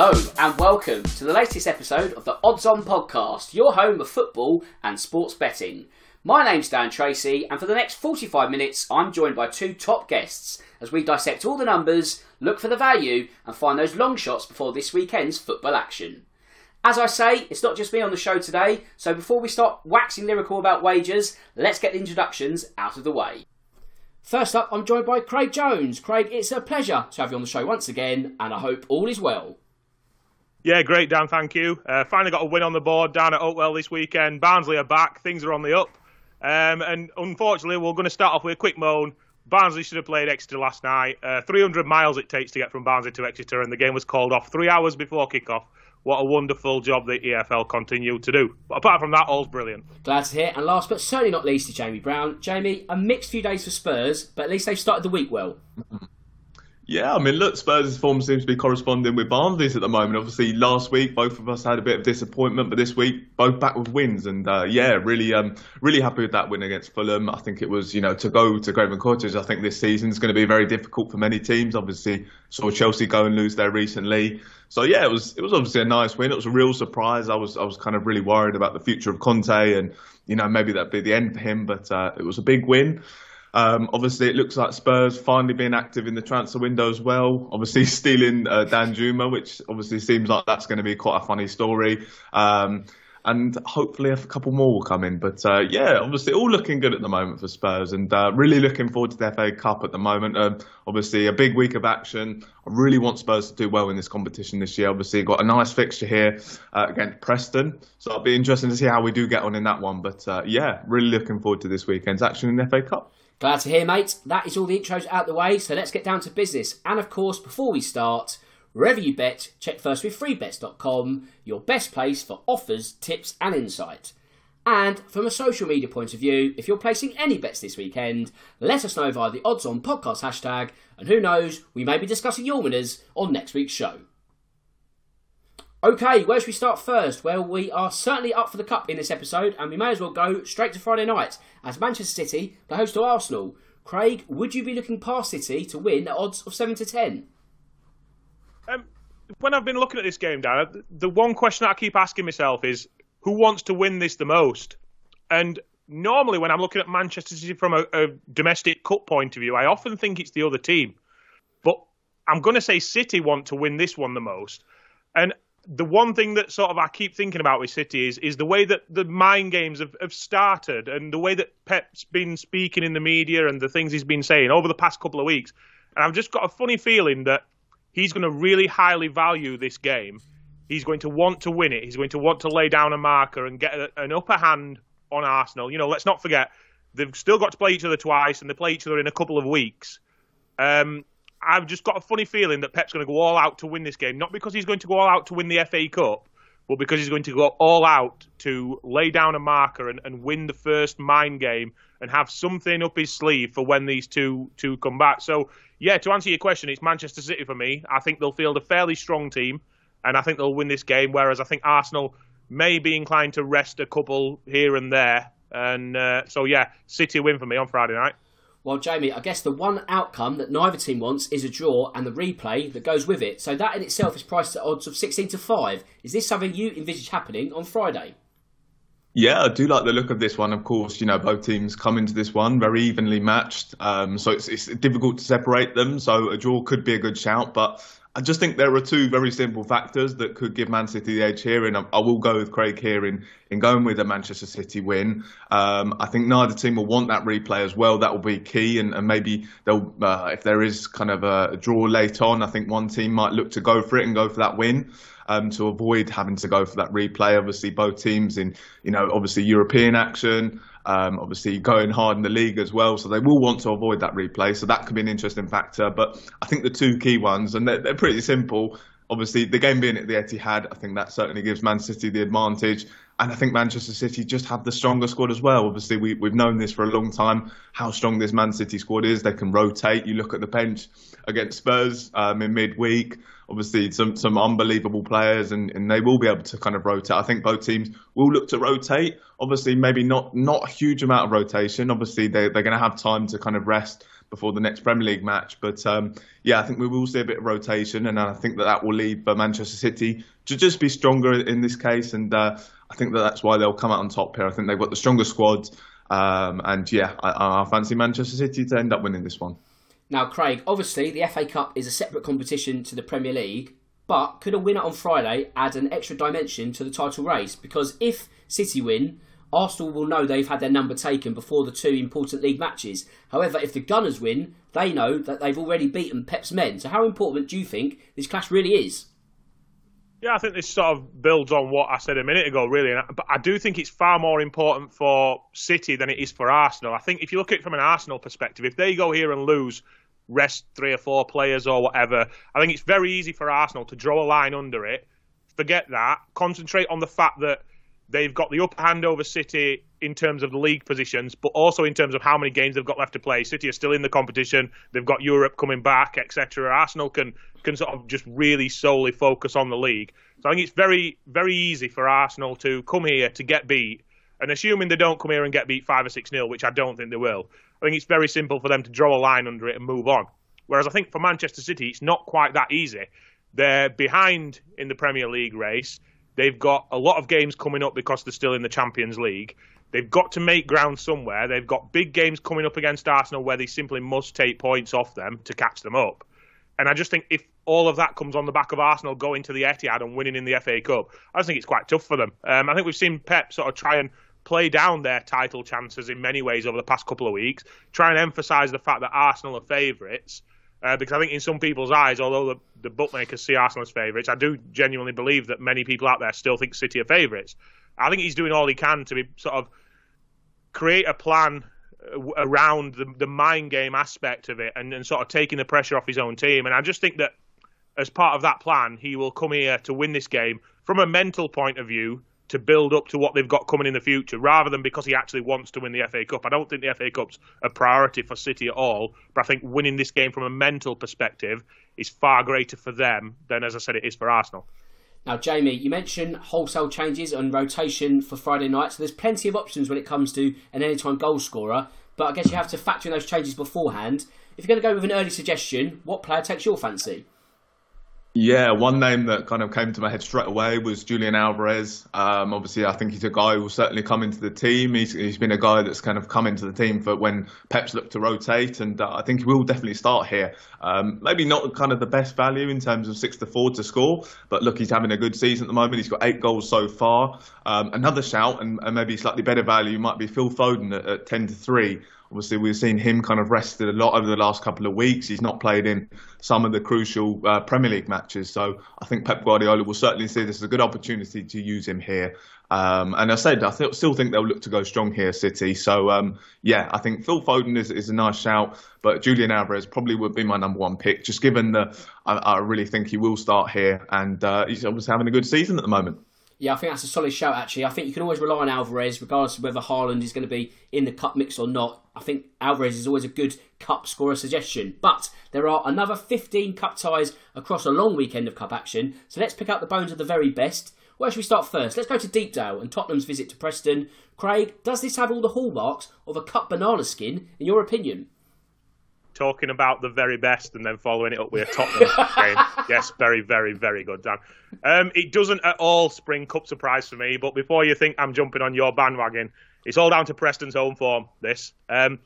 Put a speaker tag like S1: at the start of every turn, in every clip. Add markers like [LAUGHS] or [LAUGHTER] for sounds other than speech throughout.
S1: Hello, and welcome to the latest episode of the Odds On Podcast, your home of football and sports betting. My name's Dan Tracy, and for the next 45 minutes, I'm joined by two top guests as we dissect all the numbers, look for the value, and find those long shots before this weekend's football action. As I say, it's not just me on the show today, so before we start waxing lyrical about wagers, let's get the introductions out of the way. First up, I'm joined by Craig Jones. Craig, it's a pleasure to have you on the show once again, and I hope all is well.
S2: Yeah, great, Dan. Thank you. Uh, finally got a win on the board down at Oakwell this weekend. Barnsley are back. Things are on the up. Um, and unfortunately, we're going to start off with a quick moan. Barnsley should have played Exeter last night. Uh, 300 miles it takes to get from Barnsley to Exeter, and the game was called off three hours before kick-off. What a wonderful job the EFL continue to do. But apart from that, all's brilliant.
S1: Glad to hear. And last but certainly not least is Jamie Brown. Jamie, a mixed few days for Spurs, but at least they've started the week well.
S3: Yeah, I mean, look, Spurs' form seems to be corresponding with Barnsley's at the moment. Obviously, last week both of us had a bit of disappointment, but this week both back with wins, and uh, yeah, really, um, really happy with that win against Fulham. I think it was, you know, to go to Craven Cottage. I think this season is going to be very difficult for many teams. Obviously, saw Chelsea go and lose there recently, so yeah, it was it was obviously a nice win. It was a real surprise. I was I was kind of really worried about the future of Conte, and you know maybe that'd be the end for him, but uh, it was a big win. Um, obviously, it looks like Spurs finally being active in the transfer window as well. Obviously, [LAUGHS] stealing uh, Danjuma, which obviously seems like that's going to be quite a funny story. Um, and hopefully a couple more will come in. But uh, yeah, obviously all looking good at the moment for Spurs, and uh, really looking forward to the FA Cup at the moment. Um, obviously, a big week of action. I really want Spurs to do well in this competition this year. Obviously, got a nice fixture here uh, against Preston, so it'll be interesting to see how we do get on in that one. But uh, yeah, really looking forward to this weekend's action in the FA Cup.
S1: Glad to hear, mate. That is all the intros out the way, so let's get down to business. And of course, before we start, wherever you bet, check first with freebets.com, your best place for offers, tips, and insight. And from a social media point of view, if you're placing any bets this weekend, let us know via the Odds On Podcast hashtag, and who knows, we may be discussing your winners on next week's show. Okay, where should we start first? Well, we are certainly up for the cup in this episode, and we may as well go straight to Friday night as Manchester City, the host to Arsenal. Craig, would you be looking past City to win at odds of seven to ten?
S2: Um, when I've been looking at this game, Dan, the one question that I keep asking myself is, who wants to win this the most? And normally, when I'm looking at Manchester City from a, a domestic cup point of view, I often think it's the other team. But I'm going to say City want to win this one the most. And the one thing that sort of I keep thinking about with City is is the way that the mind games have, have started and the way that Pep's been speaking in the media and the things he's been saying over the past couple of weeks. And I've just got a funny feeling that he's going to really highly value this game. He's going to want to win it. He's going to want to lay down a marker and get a, an upper hand on Arsenal. You know, let's not forget they've still got to play each other twice and they play each other in a couple of weeks. Um, I've just got a funny feeling that Pep's going to go all out to win this game, not because he's going to go all out to win the FA Cup, but because he's going to go all out to lay down a marker and, and win the first mind game and have something up his sleeve for when these two two come back. So yeah, to answer your question, it's Manchester City for me. I think they'll field a fairly strong team, and I think they'll win this game. Whereas I think Arsenal may be inclined to rest a couple here and there. And uh, so yeah, City win for me on Friday night.
S1: Well, Jamie, I guess the one outcome that neither team wants is a draw and the replay that goes with it. So that in itself is priced at odds of 16 to 5. Is this something you envisage happening on Friday?
S3: Yeah, I do like the look of this one. Of course, you know, both teams come into this one very evenly matched. Um, so it's, it's difficult to separate them. So a draw could be a good shout. But I just think there are two very simple factors that could give Man City the edge here, and I, will go with Craig here in, in going with a Manchester City win. Um, I think neither team will want that replay as well. That will be key, and, and maybe they'll, uh, if there is kind of a draw late on, I think one team might look to go for it and go for that win. Um, to avoid having to go for that replay, obviously both teams in, you know, obviously European action, um, obviously going hard in the league as well, so they will want to avoid that replay. So that could be an interesting factor. But I think the two key ones, and they're, they're pretty simple. Obviously, the game being at the Etihad, I think that certainly gives Man City the advantage. And I think Manchester City just have the stronger squad as well. Obviously, we, we've known this for a long time, how strong this Man City squad is. They can rotate. You look at the bench against Spurs um, in midweek. Obviously, some some unbelievable players, and, and they will be able to kind of rotate. I think both teams will look to rotate. Obviously, maybe not not a huge amount of rotation. Obviously, they, they're going to have time to kind of rest before the next Premier League match. But um, yeah, I think we will see a bit of rotation, and I think that that will lead Manchester City to just be stronger in this case. And uh, I think that that's why they'll come out on top here. I think they've got the stronger squad, um, and yeah, I, I fancy Manchester City to end up winning this one.
S1: Now, Craig, obviously the FA Cup is a separate competition to the Premier League, but could a winner on Friday add an extra dimension to the title race? Because if City win, Arsenal will know they've had their number taken before the two important league matches. However, if the Gunners win, they know that they've already beaten Pep's men. So, how important do you think this clash really is?
S2: Yeah, I think this sort of builds on what I said a minute ago, really. But I do think it's far more important for City than it is for Arsenal. I think if you look at it from an Arsenal perspective, if they go here and lose rest three or four players or whatever. I think it's very easy for Arsenal to draw a line under it, forget that, concentrate on the fact that they've got the upper hand over City in terms of the league positions, but also in terms of how many games they've got left to play. City are still in the competition; they've got Europe coming back, etc. Arsenal can can sort of just really solely focus on the league. So I think it's very very easy for Arsenal to come here to get beat, and assuming they don't come here and get beat five or six nil, which I don't think they will, I think it's very simple for them to draw a line under it and move on. Whereas I think for Manchester City, it's not quite that easy. They're behind in the Premier League race. They've got a lot of games coming up because they're still in the Champions League. They've got to make ground somewhere. They've got big games coming up against Arsenal where they simply must take points off them to catch them up. And I just think if all of that comes on the back of Arsenal going to the Etihad and winning in the FA Cup, I just think it's quite tough for them. Um, I think we've seen Pep sort of try and play down their title chances in many ways over the past couple of weeks, try and emphasise the fact that Arsenal are favourites. Uh, because I think in some people's eyes, although the, the bookmakers see Arsenal as favourites, I do genuinely believe that many people out there still think City are favourites. I think he's doing all he can to be sort of create a plan around the, the mind game aspect of it and, and sort of taking the pressure off his own team. And I just think that as part of that plan, he will come here to win this game from a mental point of view to build up to what they've got coming in the future rather than because he actually wants to win the FA Cup. I don't think the FA Cup's a priority for City at all, but I think winning this game from a mental perspective is far greater for them than, as I said, it is for Arsenal.
S1: Now, Jamie, you mentioned wholesale changes and rotation for Friday night, so there's plenty of options when it comes to an anytime goal scorer, but I guess you have to factor in those changes beforehand. If you're going to go with an early suggestion, what player takes your fancy?
S3: Yeah, one name that kind of came to my head straight away was Julian Alvarez. Um, obviously, I think he's a guy who will certainly come into the team. He's, he's been a guy that's kind of come into the team for when Pep's looked to rotate, and uh, I think he will definitely start here. Um, maybe not kind of the best value in terms of six to four to score, but look, he's having a good season at the moment. He's got eight goals so far. Um, another shout, and, and, maybe slightly better value, might be Phil Foden at, at ten to three. Obviously, we've seen him kind of rested a lot over the last couple of weeks. He's not played in some of the crucial uh, Premier League matches. So I think Pep Guardiola will certainly see this as a good opportunity to use him here. Um, and I said, I th- still think they'll look to go strong here, City. So um, yeah, I think Phil Foden is, is a nice shout, but Julian Alvarez probably would be my number one pick, just given that I, I really think he will start here, and uh, he's obviously having a good season at the moment.
S1: Yeah, I think that's a solid shout. Actually, I think you can always rely on Alvarez, regardless of whether Haaland is going to be in the cup mix or not. I think Alvarez is always a good cup scorer suggestion. But there are another 15 cup ties across a long weekend of cup action, so let's pick out the bones of the very best. Where should we start first? Let's go to Deepdale and Tottenham's visit to Preston. Craig, does this have all the hallmarks of a cup banana skin, in your opinion?
S2: Talking about the very best and then following it up with a Tottenham [LAUGHS] game. Yes, very, very, very good, Dan. Um, it doesn't at all spring cup surprise for me, but before you think I'm jumping on your bandwagon, it's all down to Preston's home form. This. Um,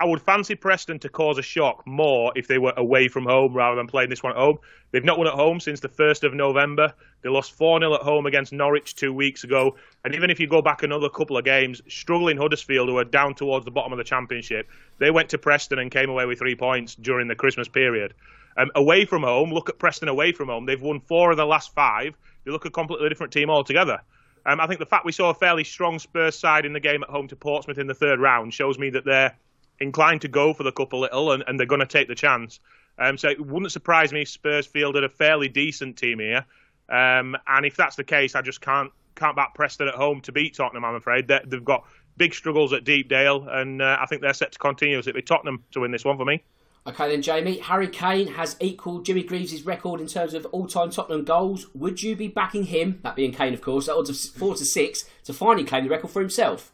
S2: I would fancy Preston to cause a shock more if they were away from home rather than playing this one at home. They've not won at home since the 1st of November. They lost 4 0 at home against Norwich two weeks ago. And even if you go back another couple of games, struggling Huddersfield, who are down towards the bottom of the Championship, they went to Preston and came away with three points during the Christmas period. Um, away from home, look at Preston away from home. They've won four of the last five. They look a completely different team altogether. Um, I think the fact we saw a fairly strong Spurs side in the game at home to Portsmouth in the third round shows me that they're inclined to go for the cup a little, and, and they're going to take the chance. Um, so it wouldn't surprise me if Spurs fielded a fairly decent team here. Um, and if that's the case, I just can't can't back Preston at home to beat Tottenham. I'm afraid they have got big struggles at Deepdale, and uh, I think they're set to continue. So it'll be Tottenham to win this one for me.
S1: Okay, then Jamie, Harry Kane has equalled Jimmy Greaves' record in terms of all-time Tottenham goals. Would you be backing him, that being Kane, of course, at odds of four to six, to finally claim the record for himself?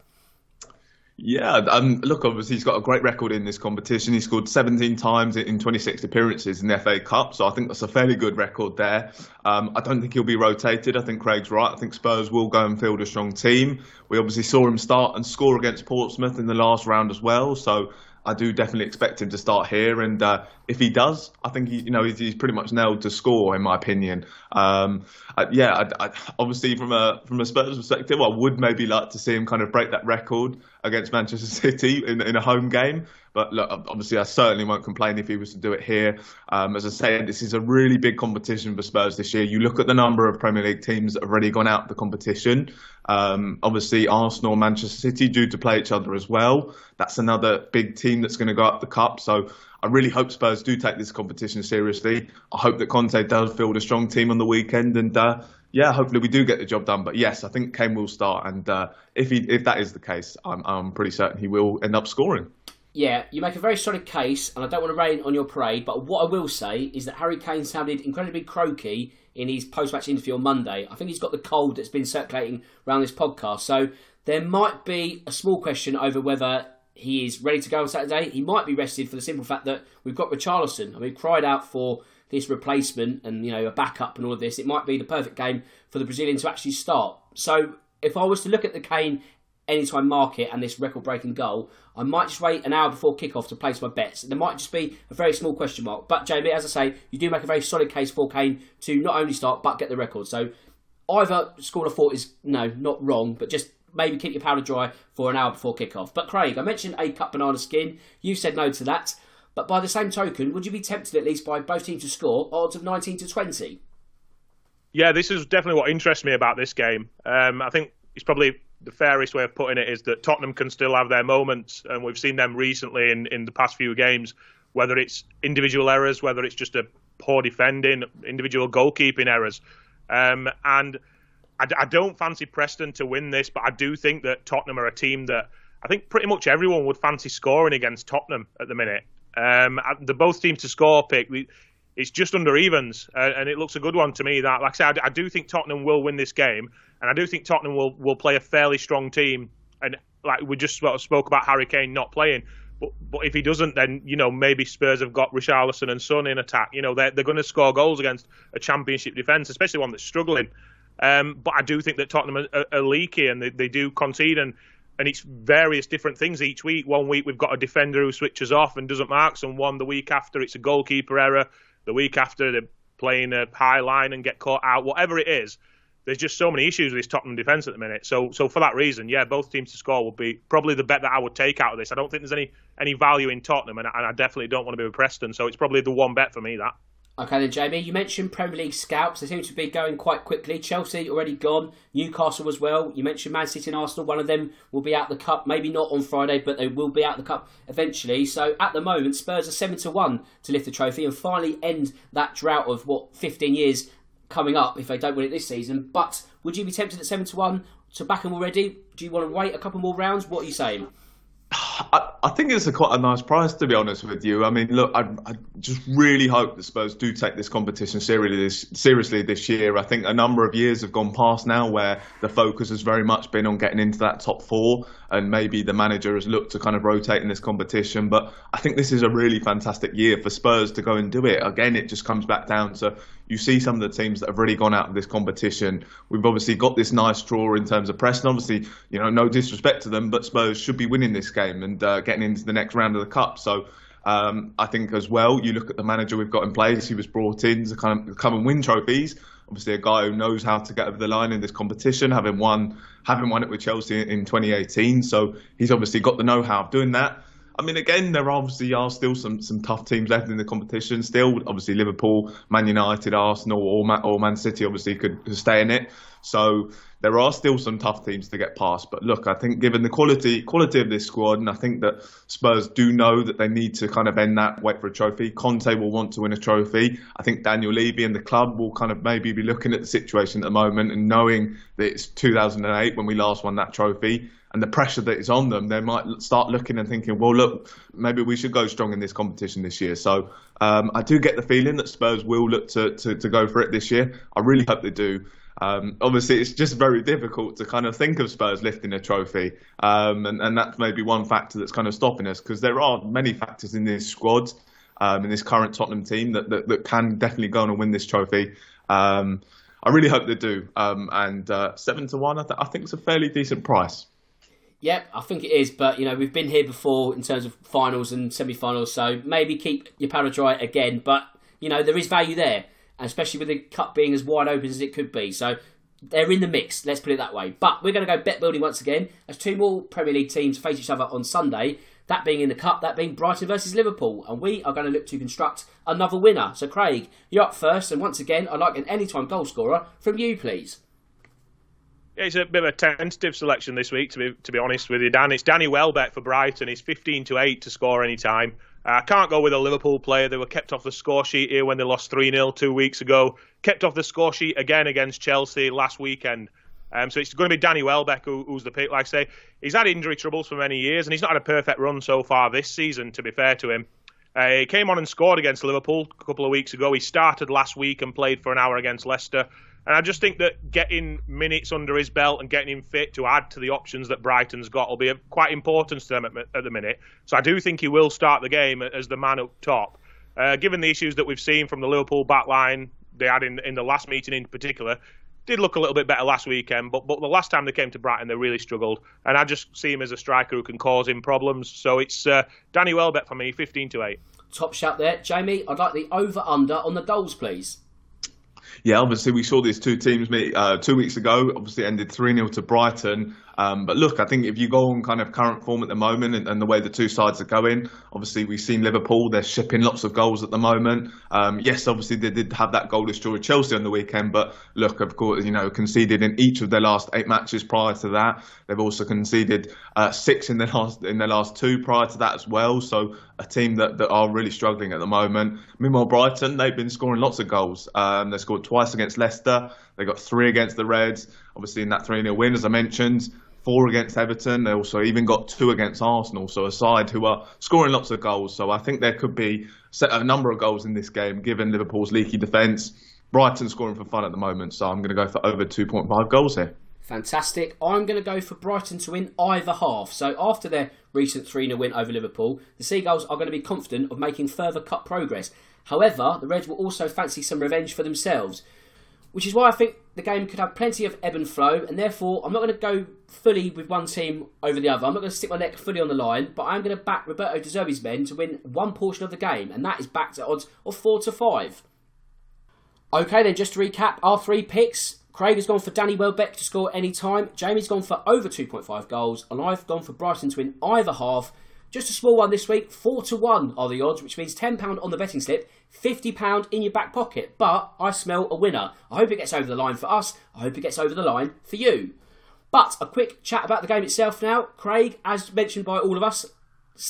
S3: Yeah, um, look, obviously he's got a great record in this competition. He scored 17 times in 26 appearances in the FA Cup, so I think that's a fairly good record there. Um, I don't think he'll be rotated. I think Craig's right. I think Spurs will go and field a strong team. We obviously saw him start and score against Portsmouth in the last round as well, so I do definitely expect him to start here, and uh, if he does, I think he, you know, he's, he's, pretty much nailed to score, in my opinion. Um, yeah, I, I, obviously from a from a Spurs perspective, I would maybe like to see him kind of break that record against Manchester [LAUGHS] City in, in a home game. But look, obviously, I certainly won't complain if he was to do it here. Um, as I said, this is a really big competition for Spurs this year. You look at the number of Premier League teams that have already gone out of the competition. Um, obviously, Arsenal, Manchester City due to play each other as well. That's another big team that's going to go up the cup. So I really hope Spurs do take this competition seriously. I hope that Conte does field a strong team on the weekend, and uh, yeah, hopefully we do get the job done. But yes, I think Kane will start, and uh, if he if that is the case, I'm I'm pretty certain he will end up scoring.
S1: Yeah, you make a very solid case, and I don't want to rain on your parade, but what I will say is that Harry Kane sounded incredibly croaky in his post match interview on Monday. I think he's got the cold that's been circulating around this podcast. So there might be a small question over whether he is ready to go on Saturday. He might be rested for the simple fact that we've got Richarlison. Mean, we've cried out for this replacement and you know a backup and all of this. It might be the perfect game for the Brazilian to actually start. So if I was to look at the Kane anytime market and this record breaking goal, I might just wait an hour before kickoff to place my bets. There might just be a very small question mark. But Jamie, as I say, you do make a very solid case for Kane to not only start but get the record. So either school of thought is no, not wrong, but just maybe keep your powder dry for an hour before kickoff. But Craig, I mentioned a cup banana skin. You said no to that. But by the same token, would you be tempted at least by both teams to score odds of 19 to 20?
S2: Yeah, this is definitely what interests me about this game. Um, I think it's probably the fairest way of putting it is that Tottenham can still have their moments, and we've seen them recently in, in the past few games, whether it's individual errors, whether it's just a poor defending, individual goalkeeping errors. Um, and I, I, don't fancy Preston to win this, but I do think that Tottenham are a team that I think pretty much everyone would fancy scoring against Tottenham at the minute. Um, the both teams to score pick, it's just under evens, uh, and it looks a good one to me. That, like I said, I, I do think Tottenham will win this game. And I do think Tottenham will, will play a fairly strong team. And like we just sort of spoke about Harry Kane not playing. But, but if he doesn't, then you know maybe Spurs have got Richarlison and Son in attack. You know they're they're going to score goals against a Championship defence, especially one that's struggling. Um, but I do think that Tottenham are, are leaky and they, they do concede and and it's various different things each week. One week we've got a defender who switches off and doesn't mark someone. The week after it's a goalkeeper error. The week after they're playing a high line and get caught out. Whatever it is, there's just so many issues with this Tottenham defence at the minute. So, so for that reason, yeah, both teams to score would be probably the bet that I would take out of this. I don't think there's any any value in Tottenham, and, and I definitely don't want to be with Preston. So it's probably the one bet for me that.
S1: Okay then, Jamie. You mentioned Premier League scouts. They seem to be going quite quickly. Chelsea already gone. Newcastle as well. You mentioned Man City and Arsenal. One of them will be out the cup. Maybe not on Friday, but they will be out the cup eventually. So at the moment, Spurs are seven to one to lift the trophy and finally end that drought of what 15 years coming up if they don't win it this season. But would you be tempted at seven to one to back them already? Do you want to wait a couple more rounds? What are you saying?
S3: I, I, think it's a quite a nice price to be honest with you. I mean, look, I, I just really hope that Spurs do take this competition seriously this, seriously this year. I think a number of years have gone past now where the focus has very much been on getting into that top four, and maybe the manager has looked to kind of rotate in this competition. But I think this is a really fantastic year for Spurs to go and do it. Again, it just comes back down to you see some of the teams that have really gone out of this competition. We've obviously got this nice draw in terms of Preston. Obviously, you know, no disrespect to them, but Spurs should be winning this game and uh, getting into the next round of the cup. So. Um, I think as well, you look at the manager we've got in place. He was brought in to kind of come and win trophies. Obviously, a guy who knows how to get over the line in this competition, having won, having won it with Chelsea in 2018. So he's obviously got the know-how of doing that. I mean, again, there obviously are still some, some tough teams left in the competition. Still, obviously, Liverpool, Man United, Arsenal, or Man, or Man City obviously could, stay in it. So there are still some tough teams to get past. But look, I think given the quality quality of this squad, and I think that Spurs do know that they need to kind of end that, wait for a trophy. Conte will want to win a trophy. I think Daniel Levy and the club will kind of maybe be looking at the situation at the moment and knowing that it's 2008 when we last won that trophy and the pressure that is on them, they might start looking and thinking, well, look, maybe we should go strong in this competition this year. So um, I do get the feeling that Spurs will look to, to, to go for it this year. I really hope they do. Um, obviously, it's just very difficult to kind of think of Spurs lifting a trophy, um, and, and that's maybe one factor that's kind of stopping us because there are many factors in this squad, um, in this current Tottenham team that, that, that, can definitely go on and win this trophy. Um, I really hope they do, um, and uh, seven to one, I, th- I think it's a fairly decent price.
S1: Yep, I think it is, but you know we've been here before in terms of finals and semi-finals, so maybe keep your powder dry again. But you know there is value there especially with the cup being as wide open as it could be. So they're in the mix, let's put it that way. But we're going to go bet building once again as two more Premier League teams face each other on Sunday. That being in the cup, that being Brighton versus Liverpool, and we are going to look to construct another winner. So, Craig, you're up first, and once again, I'd like an anytime goal scorer from you, please.
S2: It's a bit of a tentative selection this week, to be to be honest with you, Dan. It's Danny Welbeck for Brighton. He's 15 to 8 to score any time. I uh, can't go with a Liverpool player. They were kept off the score sheet here when they lost 3 0 two weeks ago. Kept off the score sheet again against Chelsea last weekend. Um, so it's going to be Danny Welbeck who, who's the pick. Like I say, he's had injury troubles for many years, and he's not had a perfect run so far this season, to be fair to him. Uh, he came on and scored against Liverpool a couple of weeks ago. He started last week and played for an hour against Leicester. And I just think that getting minutes under his belt and getting him fit to add to the options that Brighton's got will be of quite important to them at, at the minute. So I do think he will start the game as the man up top. Uh, given the issues that we've seen from the Liverpool backline, they had in, in the last meeting in particular, did look a little bit better last weekend, but but the last time they came to Brighton, they really struggled. And I just see him as a striker who can cause him problems. So it's uh, Danny Welbeck for me, 15 to 8.
S1: Top shout there. Jamie, I'd like the over under on the goals, please
S3: yeah, obviously we saw these two teams meet uh, two weeks ago. Obviously ended three 0 to Brighton. Um, but look, I think if you go on kind of current form at the moment and, and, the way the two sides are going, obviously we've seen Liverpool, they're shipping lots of goals at the moment. Um, yes, obviously they did have that goal destroy Chelsea on the weekend, but look, of course, you know, conceded in each of their last eight matches prior to that. They've also conceded uh, six in their last in their last two prior to that as well. So a team that, that are really struggling at the moment. Meanwhile, Brighton, they've been scoring lots of goals. Um, they scored twice against Leicester. They got three against the Reds. Obviously, in that 3 0 win, as I mentioned four against Everton. They also even got two against Arsenal, so a side who are scoring lots of goals. So I think there could be a number of goals in this game, given Liverpool's leaky defence. Brighton scoring for fun at the moment, so I'm going to go for over 2.5 goals here.
S1: Fantastic. I'm going to go for Brighton to win either half. So after their recent 3 0 win over Liverpool, the Seagulls are going to be confident of making further cup progress. However, the Reds will also fancy some revenge for themselves which is why I think the game could have plenty of ebb and flow, and therefore I'm not going to go fully with one team over the other. I'm not going to stick my neck fully on the line, but I'm going to back Roberto De Zerbi's men to win one portion of the game, and that is backed at odds of 4 to 5. Okay, then just to recap our three picks. Craig has gone for Danny Welbeck to score any time. Jamie's gone for over 2.5 goals, and I've gone for Brighton to win either half. Just a small one this week, 4 to 1 are the odds, which means £10 on the betting slip £50 in your back pocket. But I smell a winner. I hope it gets over the line for us. I hope it gets over the line for you. But a quick chat about the game itself now. Craig, as mentioned by all of us,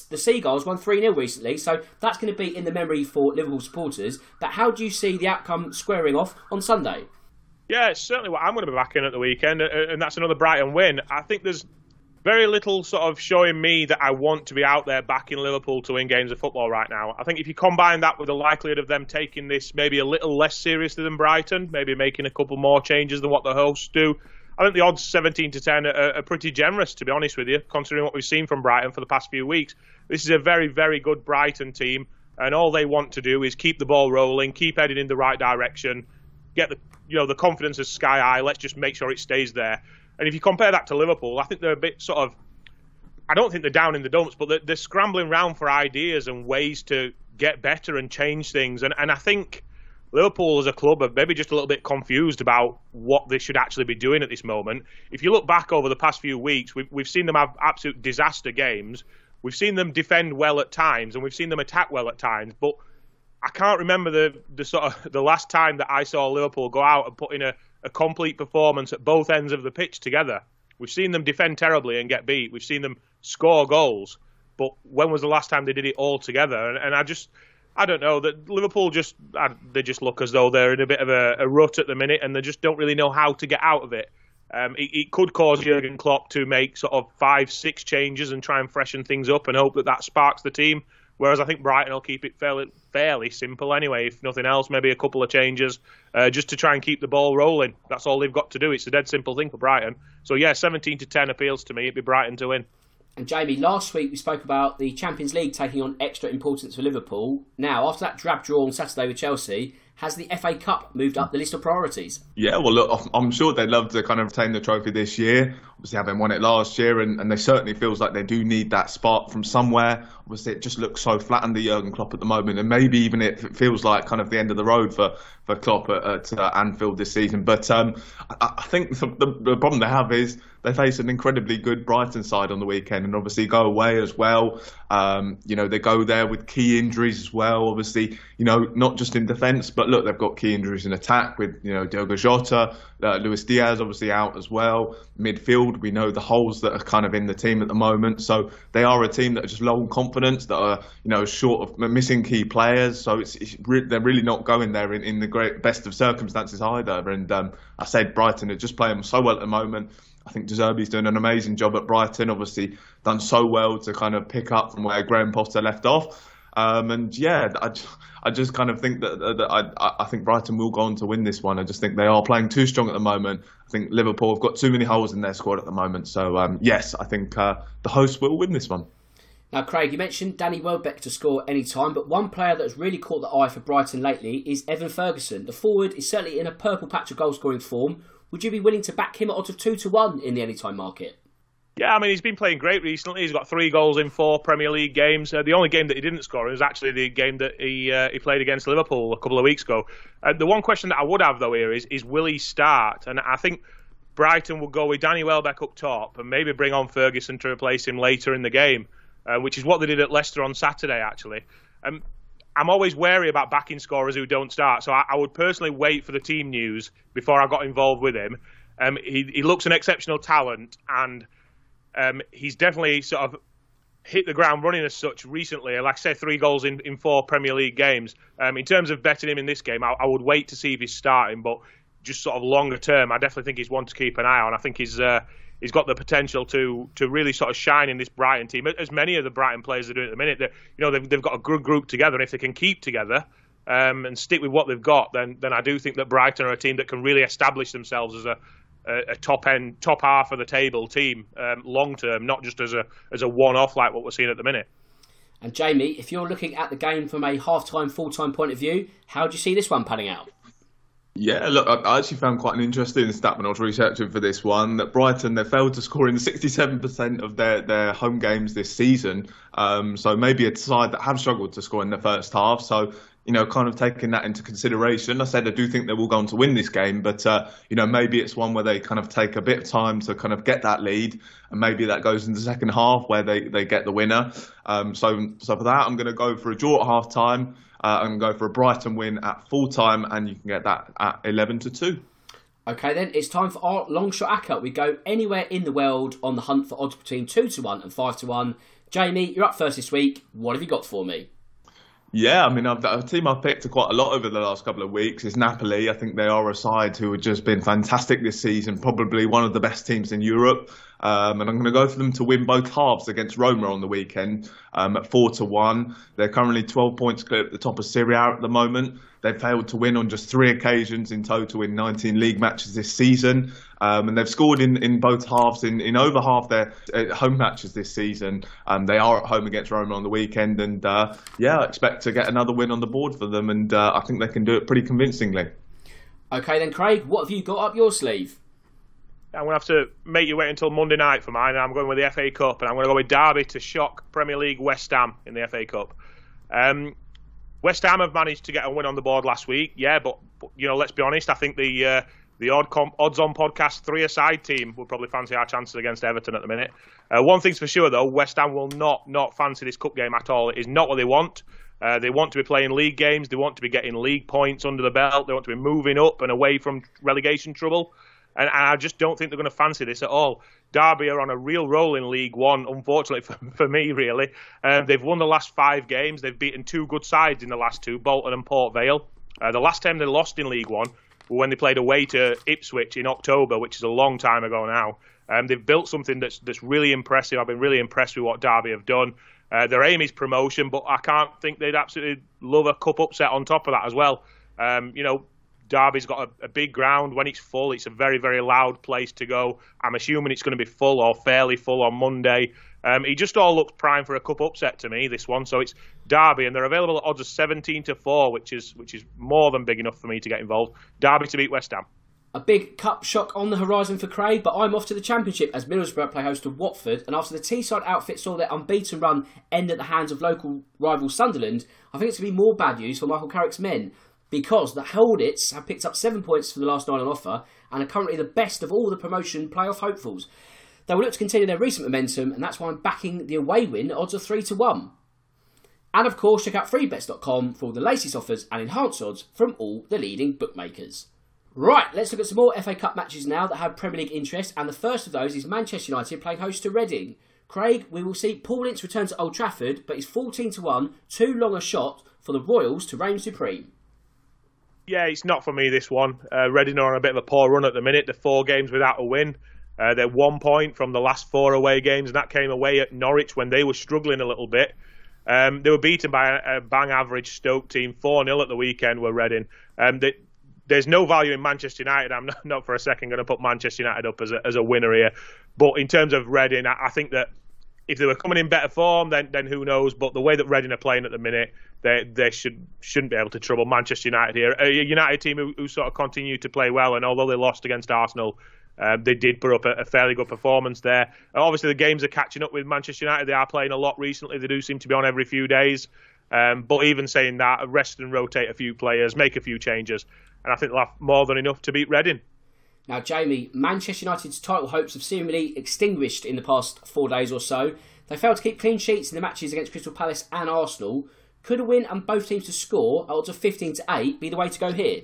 S1: the Seagulls won 3 0 recently, so that's going to be in the memory for Liverpool supporters. But how do you see the outcome squaring off on Sunday?
S2: Yeah, it's certainly what I'm going to be back in at the weekend, and that's another Brighton win. I think there's very little sort of showing me that I want to be out there back in Liverpool to win games of football right now. I think if you combine that with the likelihood of them taking this maybe a little less seriously than Brighton, maybe making a couple more changes than what the hosts do, I think the odds 17 to 10 are, are pretty generous, to be honest with you, considering what we've seen from Brighton for the past few weeks. This is a very, very good Brighton team, and all they want to do is keep the ball rolling, keep heading in the right direction, get the you know the confidence is sky high. Let's just make sure it stays there. And if you compare that to Liverpool, I think they're a bit sort of. I don't think they're down in the dumps, but they're, they're scrambling around for ideas and ways to get better and change things. And, and I think Liverpool as a club are maybe just a little bit confused about what they should actually be doing at this moment. If you look back over the past few weeks, we've, we've seen them have absolute disaster games. We've seen them defend well at times, and we've seen them attack well at times. But I can't remember the, the sort of the last time that I saw Liverpool go out and put in a, a complete performance at both ends of the pitch together. We've seen them defend terribly and get beat. We've seen them score goals, but when was the last time they did it all together? And, and I just, I don't know that Liverpool just they just look as though they're in a bit of a, a, rut at the minute, and they just don't really know how to get out of it. Um, it, it, could cause Jurgen Klopp to make sort of five, six changes and try and freshen things up and hope that that sparks the team. Whereas I think Brighton will keep it fairly, fairly simple anyway. If nothing else, maybe a couple of changes uh, just to try and keep the ball rolling. That's all they've got to do. It's a dead simple thing for Brighton. So yeah, 17 to 10 appeals to me. It'd be Brighton to win.
S1: And Jamie, last week we spoke about the Champions League taking on extra importance for Liverpool. Now, after that drab draw on Saturday with Chelsea, has the FA Cup moved up the list of priorities?
S3: Yeah, well, look, I'm sure they'd love to kind of retain the trophy this year. Obviously, having won it last year, and, and they certainly feels like they do need that spark from somewhere. Obviously, it just looks so flat under Jurgen Klopp at the moment, and maybe even it feels like kind of the end of the road for for Klopp at, at uh, Anfield this season. But um, I, I, think the, the problem they have is they face an incredibly good Brighton side on the weekend, and obviously go away as well. Um, you know, they go there with key injuries as well. Obviously, you know, not just in defence, but look, they've got key injuries in attack with you know Diogo Jota, uh, Luis Diaz obviously out as well. Midfield, we know the holes that are kind of in the team at the moment. So they are a team that are just low on confidence, that are you know short of missing key players. So it's, it's re- they're really not going there in, in the great best of circumstances either. And um, I said Brighton are just playing so well at the moment. I think De Zerbi's doing an amazing job at Brighton. Obviously, done so well to kind of pick up from where Graham Potter left off. Um, and yeah, I, I just kind of think that, that I, I think Brighton will go on to win this one. I just think they are playing too strong at the moment. I think Liverpool have got too many holes in their squad at the moment. So um, yes, I think uh, the hosts will win this one.
S1: Now, Craig, you mentioned Danny Welbeck to score any time, but one player that has really caught the eye for Brighton lately is Evan Ferguson. The forward is certainly in a purple patch of goal scoring form. Would you be willing to back him at odds of two to one in the anytime market?
S2: Yeah, I mean he's been playing great recently. He's got three goals in four Premier League games. Uh, the only game that he didn't score was actually the game that he uh, he played against Liverpool a couple of weeks ago. Uh, the one question that I would have though here is is will he start? And I think Brighton will go with Danny Welbeck up top and maybe bring on Ferguson to replace him later in the game, uh, which is what they did at Leicester on Saturday actually. Um, I'm always wary about backing scorers who don't start, so I, I, would personally wait for the team news before I got involved with him. Um, he, he looks an exceptional talent, and um, he's definitely sort of hit the ground running as such recently. Like I say, three goals in, in four Premier League games. Um, in terms of betting him in this game, I, I, would wait to see if he's starting, but just sort of longer term, I definitely think he's one to keep an eye on. I think he's uh, he's got the potential to to really sort of shine in this Brighton team, as many of the Brighton players are doing at the minute. You know they've they've got a good group together, and if they can keep together. Um, and stick with what they've got, then then I do think that Brighton are a team that can really establish themselves as a a, a top end, top half of the table team um, long term, not just as a as a one off like what we're seeing at the minute.
S1: And Jamie, if you're looking at the game from a half time, full time point of view, how do you see this one panning out?
S3: Yeah, look, I actually found quite an interesting stat when I was researching for this one that Brighton they failed to score in 67% of their, their home games this season. Um, so maybe a side that have struggled to score in the first half. So you know, kind of taking that into consideration. I said I do think they will go on to win this game, but uh, you know, maybe it's one where they kind of take a bit of time to kind of get that lead, and maybe that goes into the second half where they, they get the winner. Um, so so for that, I'm going to go for a draw at half time. Uh, I'm going to go for a Brighton win at full time, and you can get that at 11 to two.
S1: Okay, then it's time for our long shot ACCA. We go anywhere in the world on the hunt for odds between two to one and five to one. Jamie, you're up first this week. What have you got for me?
S3: Yeah, I mean, a team I've picked quite a lot over the last couple of weeks is Napoli. I think they are a side who have just been fantastic this season, probably one of the best teams in Europe. Um, and I'm going to go for them to win both halves against Roma on the weekend um, at four to one. They're currently 12 points clear at the top of Serie A at the moment. They've failed to win on just three occasions in total in 19 league matches this season. Um, and they've scored in, in both halves in, in over half their uh, home matches this season. Um, they are at home against Roma on the weekend, and uh, yeah, I expect to get another win on the board for them, and uh, I think they can do it pretty convincingly.
S1: Okay, then, Craig, what have you got up your sleeve?
S2: I'm going to have to make you wait until Monday night for mine. I'm going with the FA Cup, and I'm going to go with Derby to shock Premier League West Ham in the FA Cup. Um, West Ham have managed to get a win on the board last week, yeah, but, but you know, let's be honest. I think the uh, the odd comp, odds on podcast three aside team would probably fancy our chances against Everton at the minute. Uh, one thing's for sure though, West Ham will not not fancy this cup game at all. It is not what they want. Uh, they want to be playing league games. They want to be getting league points under the belt. They want to be moving up and away from relegation trouble. And, and I just don't think they're going to fancy this at all. Derby are on a real roll in League One, unfortunately [LAUGHS] for, for me, really. Um, they've won the last five games. They've beaten two good sides in the last two, Bolton and Port Vale. Uh, the last time they lost in League One was when they played away to Ipswich in October, which is a long time ago now. Um, they've built something that's that's really impressive. I've been really impressed with what Derby have done. Uh, their aim is promotion, but I can't think they'd absolutely love a cup upset on top of that as well. Um, you know, Derby's got a, a, big ground. When it's full, it's a very, very loud place to go. I'm assuming it's going to be full or fairly full on Monday. Um, he just all looks prime for a cup upset to me. This one, so it's Derby, and they're available at odds of 17 to four, which is which is more than big enough for me to get involved. Derby to beat West Ham.
S1: A big cup shock on the horizon for Craig, but I'm off to the Championship as Middlesbrough play host to Watford. And after the Teesside outfit saw their unbeaten run end at the hands of local rival Sunderland, I think it's going to be more bad news for Michael Carrick's men because the Hornets have picked up seven points for the last nine on offer and are currently the best of all the promotion playoff hopefuls. They will look to continue their recent momentum, and that's why I'm backing the away win odds of 3 to 1. And of course, check out freebets.com for all the latest offers and enhanced odds from all the leading bookmakers. Right, let's look at some more FA Cup matches now that have Premier League interest, and the first of those is Manchester United playing host to Reading. Craig, we will see Paul Ince return to Old Trafford, but it's 14 to 1, too long a shot for the Royals to reign supreme.
S2: Yeah, it's not for me this one. Uh, Reading are on a bit of a poor run at the minute. They're four games without a win. Uh, they're one point from the last four away games, and that came away at Norwich when they were struggling a little bit. Um, they were beaten by a, bang average Stoke team, 4 0 at the weekend, were Reading. Um, they, there's no value in Manchester United. I'm [LAUGHS] not, not for a second going to put Manchester United up as a, as a winner here. But in terms of Reading, I, I think that if they were coming in better form, then then who knows? But the way that Reading are playing at the minute, they they should shouldn't be able to trouble Manchester United here. A United team who, who sort of continue to play well, and although they lost against Arsenal, um, they did put up a, a, fairly good performance there. obviously, the games are catching up with Manchester United. They are playing a lot recently. They do seem to be on every few days. Um, but even saying that, rest and rotate a few players, make a few changes, and I think they'll have more than enough to beat Reading.
S1: Now, Jamie, Manchester United's title hopes have seemingly extinguished in the past four days or so. They failed to keep clean sheets in the matches against Crystal Palace and Arsenal. Could a win and both teams to score odds of 15 to 8 be the way to go here?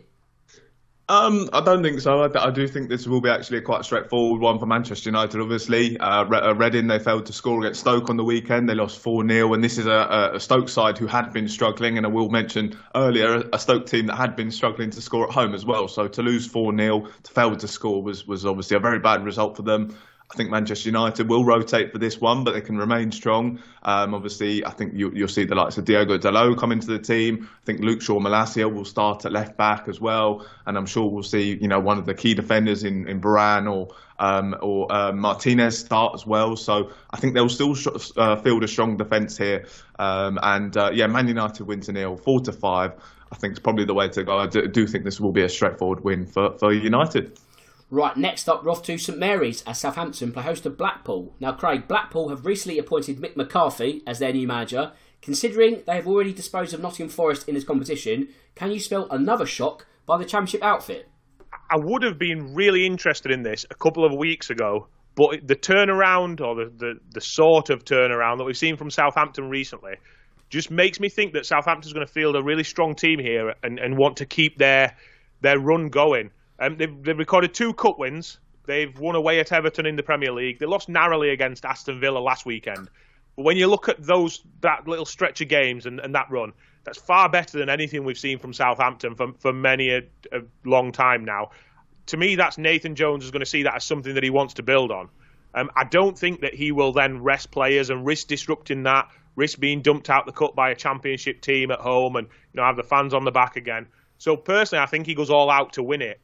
S3: Um, I don't think so. I, I, do think this will be actually a quite straightforward one for Manchester United. Obviously, uh, uh Reading they failed to score against Stoke on the weekend. They lost four 0 and this is a, a, Stoke side who had been struggling. And I will mention earlier a Stoke team that had been struggling to score at home as well. So to lose four 0 to fail to score was was obviously a very bad result for them. I think Manchester United will rotate for this one, but they can remain strong. Um, obviously, I think you, will see the likes of Diogo Dalot come into the team. I think Luke Shaw Malacia will start at left back as well, and I'm sure we'll see you know one of the key defenders in in Varane or um, or uh, Martinez start as well. So I think they'll still sh- uh, field a strong defence here. Um, and uh, yeah, Man United win to nil, four to five. I think it's probably the way to go. I do, do think this will be a straightforward win for, for United.
S1: Right, next up, we're off to St Mary's as Southampton play host to Blackpool. Now, Craig, Blackpool have recently appointed Mick McCarthy as their new manager. Considering they have already disposed of Nottingham Forest in this competition, can you spell another shock by the Championship outfit?
S2: I would have been really interested in this a couple of weeks ago, but the turnaround or the, the, the sort of turnaround that we've seen from Southampton recently just makes me think that Southampton's going to field a really strong team here and, and want to keep their their run going. Um, they've, they've recorded two cup wins. They've won away at Everton in the Premier League. They lost narrowly against Aston Villa last weekend. But when you look at those that little stretch of games and, and that run, that's far better than anything we've seen from Southampton for, for many a, a long time now. To me, that's Nathan Jones is going to see that as something that he wants to build on. Um, I don't think that he will then rest players and risk disrupting that, risk being dumped out the cut by a championship team at home, and you know have the fans on the back again. So personally, I think he goes all out to win it.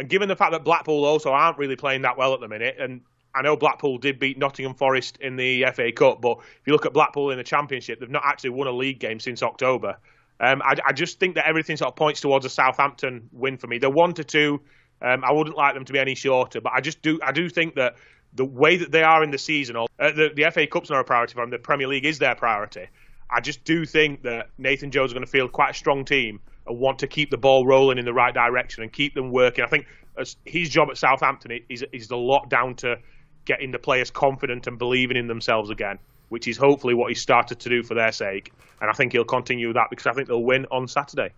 S2: And given the fact that Blackpool also aren't really playing that well at the minute, and I know Blackpool did beat Nottingham Forest in the FA Cup, but if you look at Blackpool in the Championship, they've not actually won a league game since October. Um, I, I, just think that everything sort of points towards a Southampton win for me. They're one to two. Um, I wouldn't like them to be any shorter, but I just do. I do think that the way that they are in the season, uh, the, the FA Cup's not a priority for them. The Premier League is their priority. I just do think that Nathan Jones is going to field quite a strong team want to keep the ball rolling in the right direction and keep them working. I think his job at Southampton is is a lot down to getting the players confident and believing in themselves again, which is hopefully what he started to do for their sake. And I think he'll continue that because I think they'll win on Saturday.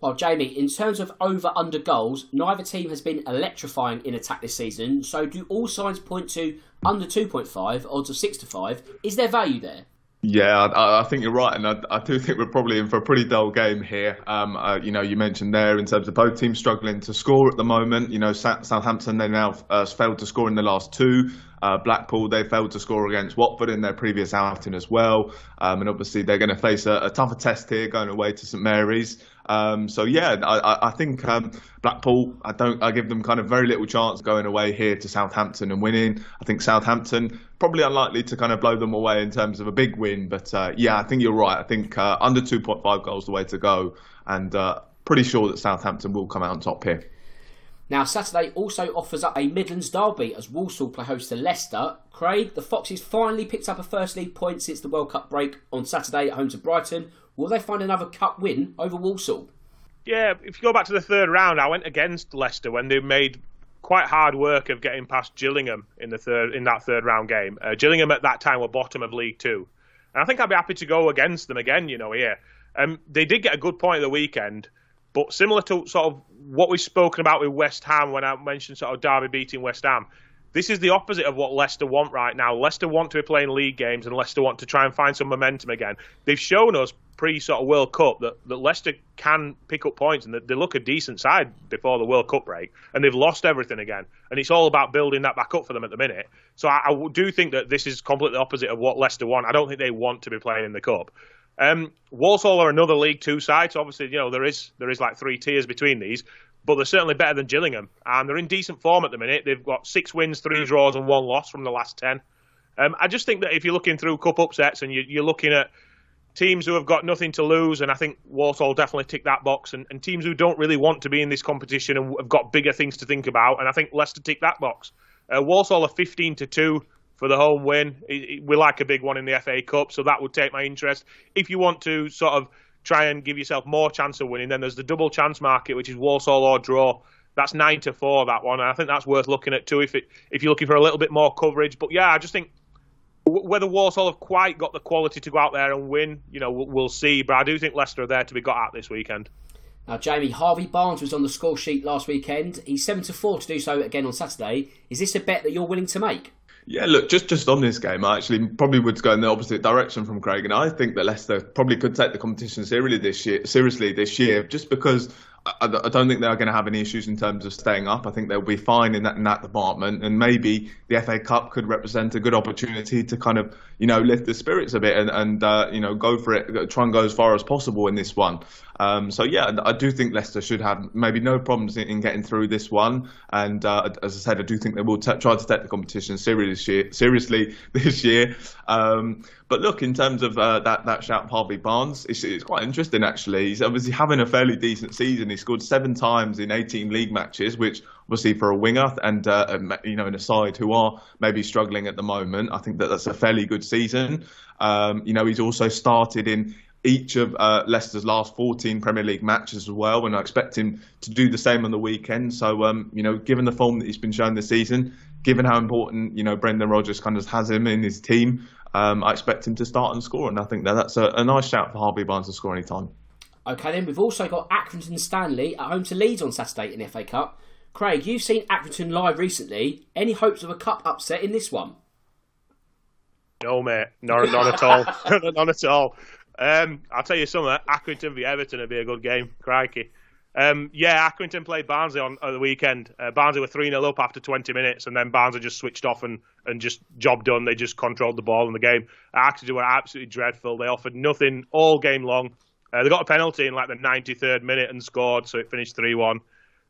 S1: Well, Jamie, in terms of over under goals, neither team has been electrifying in attack this season. So, do all signs point to under 2.5, odds of 6 to 5? Is there value there?
S3: Yeah, I, I, think you're right, and I, I, do think we're probably in for a pretty dull game here. Um, uh, you know, you mentioned there in terms of both teams struggling to score at the moment. You know, Southampton they now uh, failed to score in the last two. Uh, Blackpool they failed to score against Watford in their previous outing as well, um, and obviously they're going to face a, a, tougher test here going away to St Mary's. Um, so yeah, I, I think um, Blackpool. I don't. I give them kind of very little chance going away here to Southampton and winning. I think Southampton probably unlikely to kind of blow them away in terms of a big win. But uh, yeah, I think you're right. I think uh, under 2.5 goals the way to go, and uh, pretty sure that Southampton will come out on top here.
S1: Now, Saturday also offers up a Midlands derby as Walsall play host to Leicester. Craig, the Foxes finally picked up a first league point since the World Cup break on Saturday at home to Brighton. Will they find another cup win over Walsall?
S2: Yeah, if you go back to the third round, I went against Leicester when they made quite hard work of getting past Gillingham in the third in that third round game. Uh, Gillingham at that time were bottom of League Two, and I think I'd be happy to go against them again. You know, here um, they did get a good point at the weekend, but similar to sort of what we've spoken about with West Ham when I mentioned sort of Derby beating West Ham. This is the opposite of what Leicester want right now. Leicester want to be playing league games and Leicester want to try and find some momentum again. They've shown us pre sort of World Cup that, that Leicester can pick up points and that they look a decent side before the World Cup break, and they've lost everything again. And it's all about building that back up for them at the minute. So I, I do think that this is completely opposite of what Leicester want. I don't think they want to be playing in the Cup. Um, Walsall are another League Two side, so obviously you know there is there is like three tiers between these but they're certainly better than Gillingham, and they're in decent form at the minute. They've got six wins, three draws, and one loss from the last ten. Um, I just think that if you're looking through cup upsets and you, are looking at teams who have got nothing to lose, and I think Walsall definitely tick that box, and, and, teams who don't really want to be in this competition and have got bigger things to think about, and I think Leicester tick that box. Uh, Walsall are 15 to two for the home win. We like a big one in the FA Cup, so that would take my interest. If you want to sort of try and give yourself more chance of winning. Then there's the double chance market, which is Walsall or draw. That's nine to four that one, and I think that's worth looking at too if it if you're looking for a little bit more coverage. But yeah, I just think whether Walsall have quite got the quality to go out there and win, you know, we'll see. But I do think Leicester are there to be got at this weekend.
S1: Now, Jamie Harvey Barnes was on the score sheet last weekend. He's seven to four to do so again on Saturday. Is this a bet that you're willing to make?
S3: Yeah, look, just just on this game, I actually probably would go in the opposite direction from Craig, and I think that Leicester probably could take the competition seriously this year. Seriously this year, just because I, don't think they're going to have any issues in terms of staying up. I think they'll be fine in that in that department, and maybe the FA Cup could represent a good opportunity to kind of you know lift the spirits a bit and and uh, you know go for it, try and go as far as possible in this one. Um, so yeah, I do think Leicester should have maybe no problems in, in getting through this one. And uh, as I said, I do think they will t- try to take the competition seriously, seriously [LAUGHS] this year. Um, but look, in terms of uh, that that shout, Harvey Barnes, it's, it's, quite interesting actually. He's obviously having a fairly decent season. He scored seven times in 18 league matches, which obviously for a winger and uh, you know in a side who are maybe struggling at the moment, I think that that's a fairly good season. Um, you know, he's also started in each of uh, Leicester's last 14 Premier League matches as well, and I expect him to do the same on the weekend. So, um, you know, given the form that he's been showing this season, given how important you know Brendan Rodgers kind of has him in his team, um, I expect him to start and score, and I think that that's a, a nice shout for Harvey Barnes to score any time.
S1: Okay, then we've also got Accrington Stanley at home to Leeds on Saturday in the FA Cup. Craig, you've seen Accrington live recently. Any hopes of a cup upset in this one?
S2: No, mate, not, not at all, [LAUGHS] not at all. Um, I'll tell you something. Accrington v Everton would be a good game. Crikey. Um, yeah, Accrington played Barnsley on, on the weekend. Uh, Barnsley were 3 0 up after 20 minutes, and then Barnsley just switched off and, and just job done. They just controlled the ball in the game. Accrington were absolutely dreadful. They offered nothing all game long. Uh, they got a penalty in like the 93rd minute and scored, so it finished 3 1,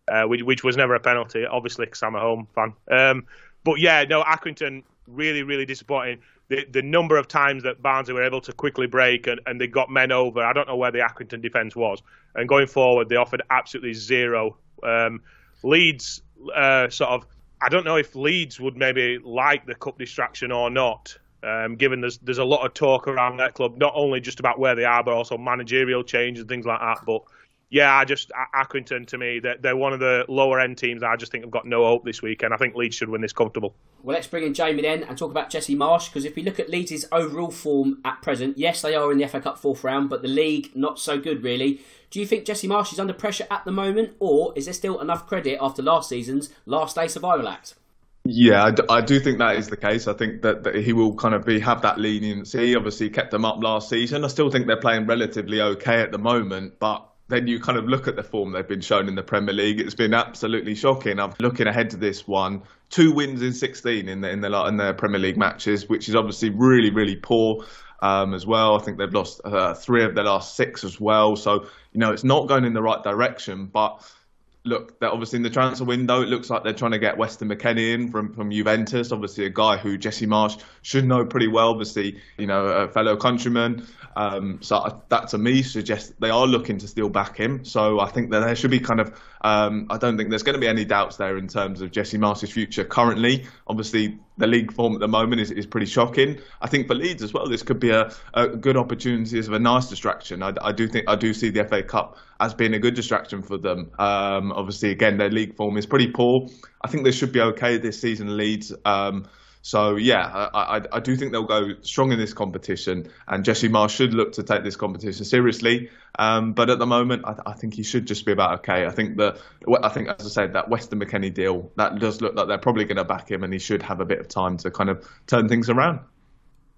S2: uh, which, which, was never a penalty, obviously, because I'm a home fan. Um, but yeah, no, Accrington really, really disappointing the, the number of times that Barnsley were able to quickly break and, and they got men over. I don't know where the Accrington defence was. And going forward, they offered absolutely zero. Um, Leeds, uh, sort of, I don't know if Leeds would maybe like the cup distraction or not. Um, given there's there's a lot of talk around that club, not only just about where they are, but also managerial change and things like that. But yeah, I just Accrington to me, they're, they're one of the lower end teams. I just think have got no hope this weekend. I think Leeds should win this comfortable.
S1: Well, let's bring in Jamie then and talk about Jesse Marsch because if we look at Leeds' overall form at present, yes, they are in the FA Cup fourth round, but the league not so good really. Do you think Jesse Marsch is under pressure at the moment, or is there still enough credit after last season's last day survival act?
S3: Yeah, I do, I do think that is the case. I think that, that he will kind of be have that leniency. Obviously, kept them up last season. I still think they're playing relatively okay at the moment, but then you kind of look at the form they've been shown in the Premier League. It's been absolutely shocking. I'm looking ahead to this one. Two wins in 16 in the in the in their Premier League matches, which is obviously really really poor um, as well. I think they've lost uh, three of their last six as well. So you know it's not going in the right direction, but look, that obviously in the transfer window, it looks like they're trying to get Weston McKennie in from, from Juventus. Obviously, a guy who Jesse Marsch should know pretty well. Obviously, you know, a fellow countryman. Um, so that to me suggests they are looking to steal back him. So I think that there should be kind of. Um, I don't think there's going to be any doubts there in terms of Jesse Marsch's future currently. Obviously, the league form at the moment is, is pretty shocking. I think for Leeds as well, this could be a, a good opportunity as a nice distraction. I, I, do think I do see the FA Cup as being a good distraction for them. Um, obviously, again, their league form is pretty poor. I think they should be okay this season, Leeds. Um, so yeah, I, I, I, do think they'll go strong in this competition, and Jesse Marsch should look to take this competition seriously. Um, but at the moment, I, I, think he should just be about okay. I think that I think, as I said, that Weston McKennie deal that does look like they're probably going to back him, and he should have a bit of time to kind of turn things around.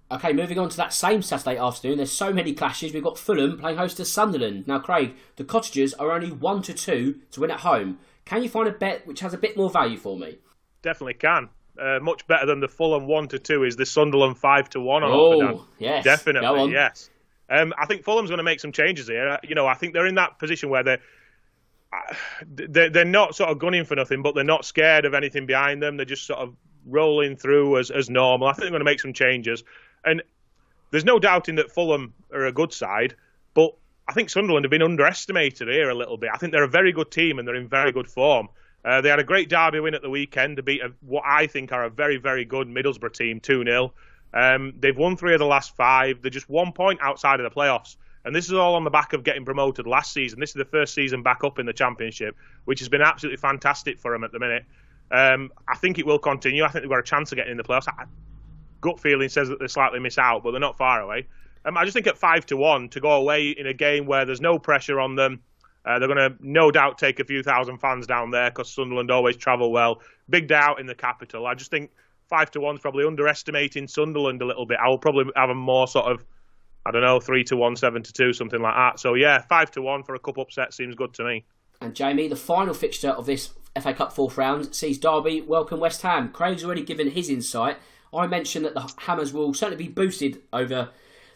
S1: Okay, moving on to that same Saturday afternoon, there's so many clashes. We've got Fulham playing host to Sunderland. Now, Craig, the Cottagers are only one to two to win at home. Can you find a bet which has a bit more value for me?
S2: Definitely can uh, much better than the Fulham one to two is the Sunderland five to one.
S1: Oh, yes,
S2: definitely, yes. Um, I think Fulham's going to make some changes here. You know, I think they're in that position where they're they're, they're not sort of gunning for nothing, but they're not scared of anything behind them. They're just sort of rolling through as, as normal. I think they're going to make some changes. And there's no doubting that Fulham are a good side, but I think Sunderland have been underestimated here a little bit. I think they're a very good team and they're in very good form. Uh, they had a great derby win at the weekend to beat a, what I think are a very, very good Middlesbrough team 2 0. Um, they've won three of the last five. They're just one point outside of the playoffs. And this is all on the back of getting promoted last season. This is the first season back up in the Championship, which has been absolutely fantastic for them at the minute. Um, I think it will continue. I think they've got a chance of getting in the playoffs. I, gut feeling says that they slightly miss out, but they're not far away. Um, I just think at five to one to go away in a game where there's no pressure on them, uh, they're going to no doubt take a few thousand fans down there because Sunderland always travel well. Big doubt in the capital. I just think five to one's probably underestimating Sunderland a little bit. I will probably have a more sort of, I don't know, three to one, seven to two, something like that. So yeah, five to one for a cup upset seems good to me.
S1: And Jamie, the final fixture of this FA Cup fourth round sees Derby welcome West Ham. Craig's already given his insight. I mentioned that the Hammers will certainly be boosted over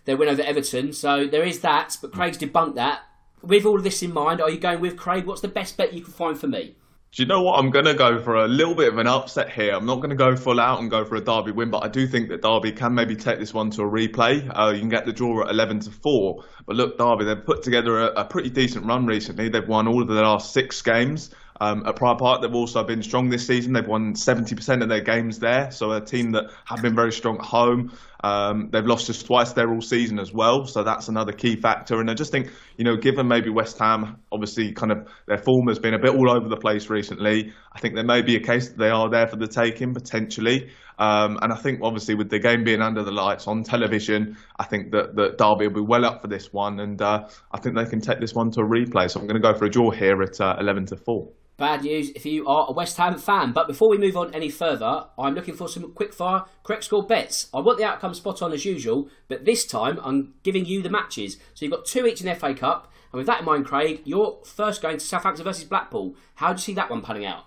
S1: their win over Everton, so there is that. But Craig's debunked that with all of this in mind, are you going with Craig? What's the best bet you can find for me?
S3: Do you know what? I'm going to go for a little bit of an upset here. I'm not going to go full out and go for a Derby win, but I do think that Derby can maybe take this one to a replay. Uh, you can get the draw at 11 to 4. But look, Derby, they've put together a, a pretty decent run recently. They've won all of their last six games. Um, at Pride Park, they've also been strong this season. They've won 70% of their games there. So a team that have been very strong at home. Um, they've lost just twice there all season as well, so that's another key factor. And I just think, you know, given maybe West Ham, obviously, kind of their form has been a bit all over the place recently. I think there may be a case that they are there for the taking potentially. Um, and I think, obviously, with the game being under the lights on television, I think that, that Derby will be well up for this one, and uh, I think they can take this one to a replay. So I'm going to go for a draw here at uh, 11 to 4
S1: bad news if you are a West Ham fan. But before we move on any further, I'm looking for some quick fire correct score bets. I want the outcome spot on as usual, but this time I'm giving you the matches. So you've got two each in FA Cup. And with that in mind, Craig, you're first going to Southampton versus Blackpool. How do you see that one panning out?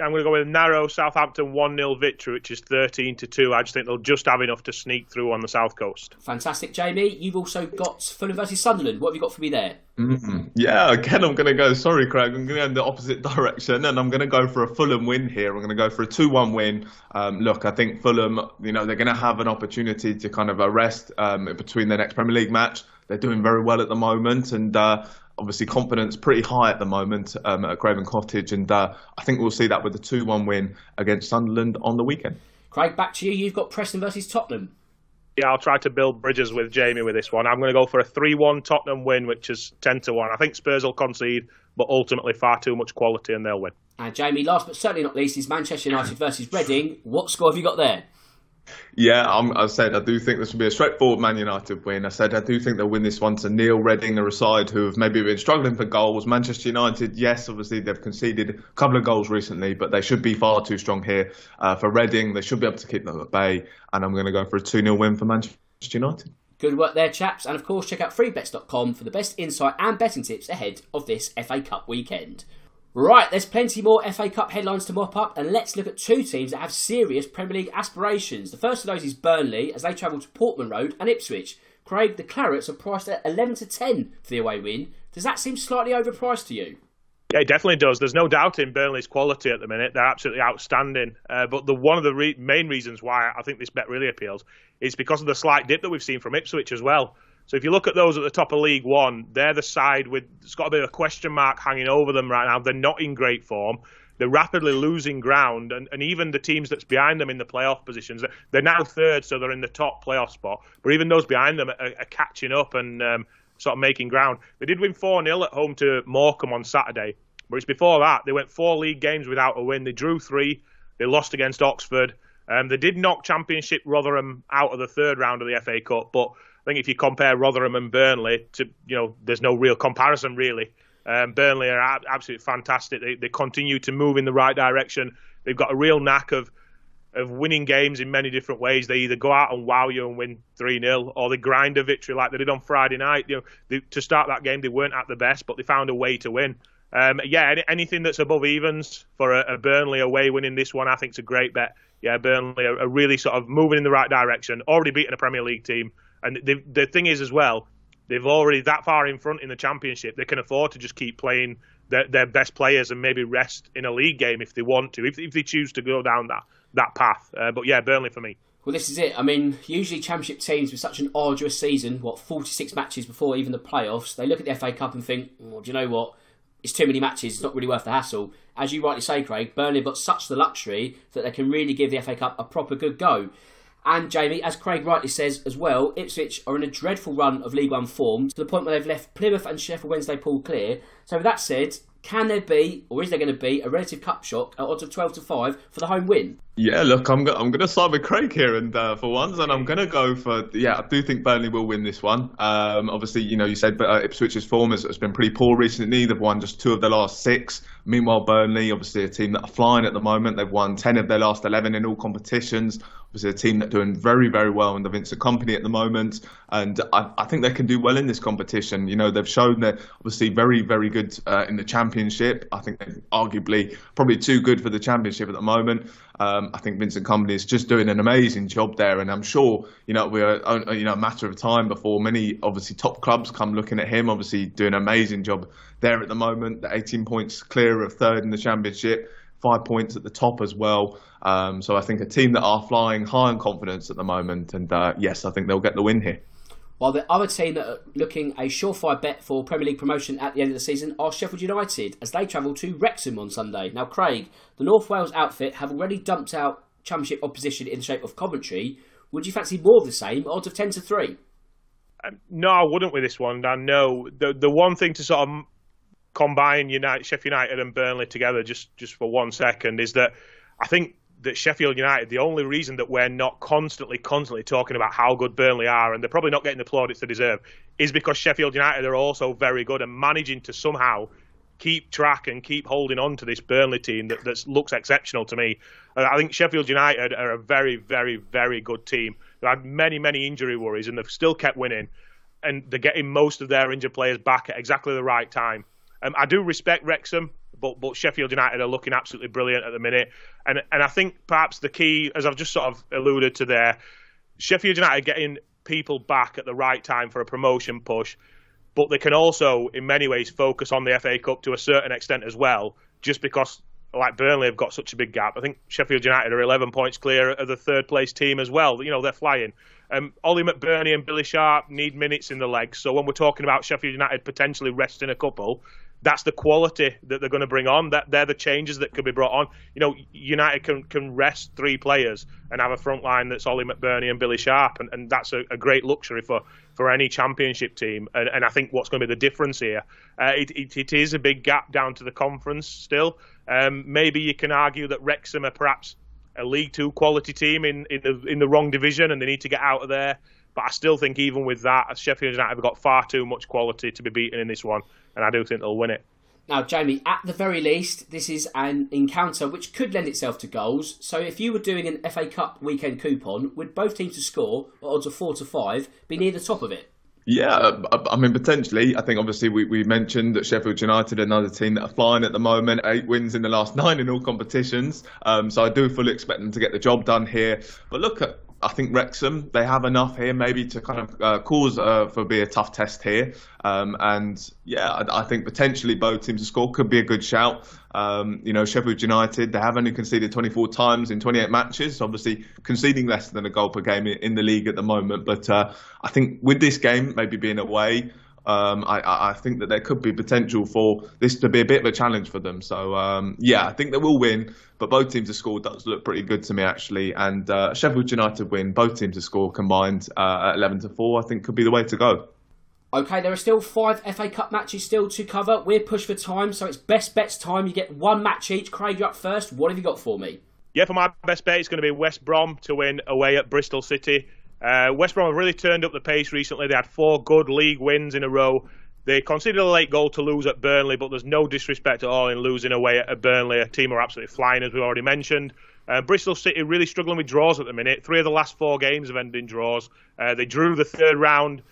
S2: I'm going to go with a narrow Southampton 1 0 victory, which is 13 to 2. I just think they'll just have enough to sneak through on the south coast.
S1: Fantastic, Jamie. You've also got Fulham versus Sunderland. What have you got for me there?
S3: Mm-hmm. Yeah, again, I'm going to go. Sorry, Craig. I'm going to go in the opposite [LAUGHS] direction, and I'm going to go for a Fulham win here. I'm going to go for a 2 1 win. Um, look, I think Fulham, you know, they're going to have an opportunity to kind of arrest um, between their next Premier League match. They're doing very well at the moment, and uh, obviously confidence pretty high at the moment um, at Craven Cottage, and uh, I think we'll see that with the two-one win against Sunderland on the weekend.
S1: Craig, back to you. You've got Preston versus Tottenham.
S2: Yeah, I'll try to build bridges with Jamie with this one. I'm going to go for a 3 1 Tottenham win, which is 10 to 1. I think Spurs will concede, but ultimately far too much quality and they'll win.
S1: And Jamie, last but certainly not least, is Manchester United versus Reading. What score have you got there?
S3: Yeah, I'm, I said I do think this will be a straightforward Man United win. I said I do think they'll win this one to Neil Reading, a side who have maybe been struggling for goals. Manchester United, yes, obviously they've conceded a couple of goals recently, but they should be far too strong here uh, for Reading. They should be able to keep them at bay, and I'm going to go for a 2 0 win for Manchester United.
S1: Good work there, chaps. And of course, check out freebets.com for the best insight and betting tips ahead of this FA Cup weekend. Right, there's plenty more FA Cup headlines to mop up, and let's look at two teams that have serious Premier League aspirations. The first of those is Burnley, as they travel to Portman Road and Ipswich. Craig, the Clarets are priced at 11 to 10 for the away win. Does that seem slightly overpriced to you?
S2: Yeah, it definitely does. There's no doubt in Burnley's quality at the minute. They're absolutely outstanding. Uh, but the one of the re- main reasons why I think this bet really appeals is because of the slight dip that we've seen from Ipswich as well. So if you look at those at the top of League One, they're the side with it's got a bit of a question mark hanging over them right now. They're not in great form. They're rapidly losing ground, and, and even the teams that's behind them in the playoff positions, they're now third, so they're in the top playoff spot. But even those behind them are, are catching up and um, sort of making ground. They did win 4 0 at home to Morecambe on Saturday, but it's before that. They went four league games without a win. They drew three. They lost against Oxford. Um, they did knock Championship Rotherham out of the third round of the FA Cup, but I think if you compare Rotherham and Burnley, to you know, there's no real comparison really. Um, Burnley are absolutely fantastic. They, they continue to move in the right direction. They've got a real knack of of winning games in many different ways. They either go out and wow you and win 3 0, or they grind a victory like they did on Friday night. You know, they, to start that game, they weren't at the best, but they found a way to win. Um, yeah, anything that's above evens for a, a, Burnley away winning this one, I think is a great bet. Yeah, Burnley are, are really sort of moving in the right direction. Already beaten a Premier League team. And the, the thing is, as well, they've already that far in front in the championship. They can afford to just keep playing their, their best players and maybe rest in a league game if they want to, if, if they choose to go down that that path. Uh, but yeah, Burnley for me.
S1: Well, this is it. I mean, usually championship teams with such an arduous season, what 46 matches before even the playoffs, they look at the FA Cup and think, well, do you know what? It's too many matches. It's not really worth the hassle. As you rightly say, Craig, Burnley have got such the luxury that they can really give the FA Cup a proper good go. And Jamie, as Craig rightly says as well, Ipswich are in a dreadful run of League One form to the point where they've left Plymouth and Sheffield Wednesday pool clear. So with that said, can there be, or is there going to be, a relative cup shock at odds of 12 to 5 for the home win?
S3: Yeah, look, I'm, go- I'm going to side with Craig here and uh, for once, and I'm going to go for, yeah, I do think Burnley will win this one. Um, obviously, you know, you said uh, Ipswich's form has, has, been pretty poor recently. They've won just two of their last six. Meanwhile, Burnley, obviously a team that are flying at the moment. They've won 10 of their last 11 in all competitions. Obviously, a team that are doing very, very well in the Vincent Kompany at the moment. And I, I, think they can do well in this competition. You know, they've shown they're obviously very, very good uh, in the Championship. I think they're arguably probably too good for the Championship at the moment. Um, I think Vincent Kompany is just doing an amazing job there, and I'm sure you know we're uh, you know a matter of time before many obviously top clubs come looking at him. Obviously doing an amazing job there at the moment. The 18 points clear of third in the championship, five points at the top as well. Um, so I think a team that are flying high on confidence at the moment, and uh, yes, I think they'll get the win here.
S1: While the other team that are looking a surefire bet for Premier League promotion at the end of the season are Sheffield United, as they travel to Wrexham on Sunday. Now, Craig, the North Wales outfit have already dumped out Championship opposition in the shape of Coventry. Would you fancy more of the same? Odds of ten to three.
S2: Um, no, I wouldn't with this one. Dan. No, the the one thing to sort of combine United, Sheffield United and Burnley together just just for one second is that I think that Sheffield United, the only reason that we're not constantly, constantly talking about how good Burnley are, and they're probably not getting the plaudits they deserve, is because Sheffield United are also very good and managing to somehow keep track and keep holding on to this Burnley team that, looks exceptional to me. I think Sheffield United are a very, very, very good team. They've had many, many injury worries and they've still kept winning. And they're getting most of their injured players back at exactly the right time. Um, I do respect Wrexham, but but Sheffield United are looking absolutely brilliant at the minute. And and I think perhaps the key, as I've just sort of alluded to there, Sheffield United getting people back at the right time for a promotion push but they can also, in many ways, focus on the FA Cup to a certain extent as well, just because, like Burnley, have got such a big gap. I think Sheffield United are 11 points clear of the third place team as well. You know, they're flying. Um, Ollie McBurnie and Billy Sharp need minutes in the legs. So when we're talking about Sheffield United potentially resting a couple, that's the quality that they're going to bring on. That they're the changes that could be brought on. You know, United can can rest three players and have a front line that's Ollie McBurnie and Billy Sharp, and, and that's a, a great luxury for, for any championship team. And, and I think what's going to be the difference here, uh, it, it, it is a big gap down to the conference still. Um, maybe you can argue that Wrexham are perhaps a League Two quality team in in the in the wrong division, and they need to get out of there. But I still think even with that, Sheffield United have got far too much quality to be beaten in this one, and I do think they'll win it.
S1: Now, Jamie, at the very least, this is an encounter which could lend itself to goals. So, if you were doing an FA Cup weekend coupon, would both teams to score at odds of four to five be near the top of it?
S3: Yeah, I mean, potentially. I think obviously we, we mentioned that Sheffield United, another team that are flying at the moment, eight wins in the last [LAUGHS] nine in all competitions. Um, so I do fully expect them to get the job done here. But look at I think Wrexham they have enough here maybe to kind of uh, cause uh, for be a tough test here. Um, and yeah, I, I, think potentially both teams to score could be a good shout. Um, you know, Sheffield United they have only conceded 24 times in 28 matches, obviously conceding less than a goal per game in, the league at the moment. But uh, I think with this game maybe being away. Um, I, I, think that there could be potential for this to be a bit of a challenge for them. So um, yeah, I think they will win, but both teams to score does look pretty good to me actually. And uh, Sheffield United win, both teams to score combined uh, at 11 to four, I think could be the way to go.
S1: Okay, there are still five FA Cup matches still to cover. We're pushed for time, so it's best bets time. You get one match each. Craig, you're up first. What have you got for me?
S2: Yeah, for my best bet, it's going to be West Brom to win away at Bristol City. Uh, West Brom have really turned up the pace recently. They had four good league wins in a row. They conceded a late goal to lose at Burnley, but there's no disrespect at all in losing away at Burnley. A team are absolutely flying, as we've already mentioned. Uh, Bristol City really struggling with draws at the minute. Three of the last four games have ended in draws. Uh, they drew the third round,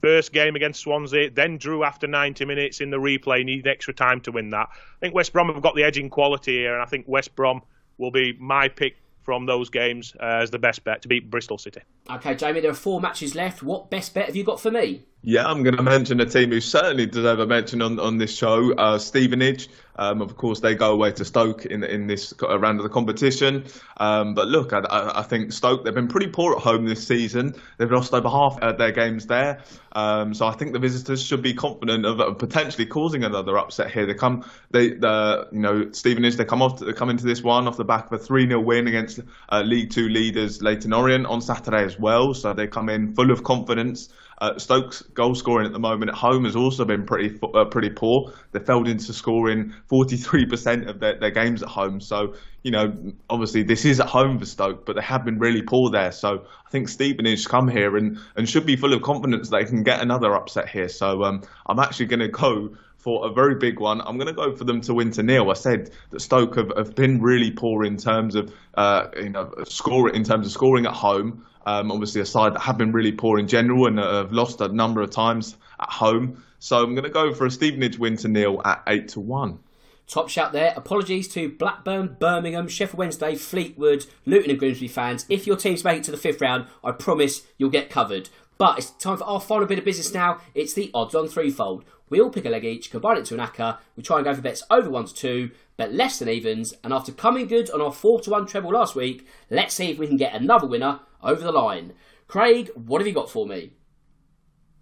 S2: first game against Swansea, then drew after 90 minutes in the replay, needed extra time to win that. I think West Brom have got the edge in quality here, and I think West Brom will be my pick from those games uh, as the best bet to beat Bristol City.
S1: Okay, Jamie, there are four matches left. What best bet have you got for me?
S3: Yeah, I'm going to mention a team who certainly deserve a mention on, on this show, uh, Stevenage. Um, of course, they go away to Stoke in in this round of the competition. Um, but look, I, I, think Stoke they've been pretty poor at home this season. They've lost over half of their games there. Um, so I think the visitors should be confident of, of, potentially causing another upset here. They come, they, the, you know, Stevenage they come off, they come into this one off the back of a three 0 win against uh, League Two leaders Leyton Orient on Saturday as well. So they come in full of confidence. Uh, Stokes' goal scoring at the moment at home has also been pretty uh, pretty poor. They failed into scoring 43% of their, their games at home. So, you know, obviously this is at home for Stoke, but they have been really poor there. So I think Stevenage come here and, and should be full of confidence that they can get another upset here. So um, I'm actually going to go for a very big one. I'm going to go for them to win to nil. I said that Stoke have, have been really poor in terms of uh, you know score in terms of scoring at home. Um, obviously, a side that have been really poor in general and have lost a number of times at home. So I'm going to go for a Stevenage win to nil at eight to one.
S1: Top shout there. Apologies to Blackburn, Birmingham, Sheffield Wednesday, Fleetwood, Luton, and Grimsby fans. If your teams make it to the fifth round, I promise you'll get covered. But it's time for our final bit of business now. It's the odds on threefold. We all pick a leg each, combine it to an acca. We try and go for bets over one to two, but less than evens. And after coming good on our four to one treble last week, let's see if we can get another winner over the line. Craig, what have you got for me?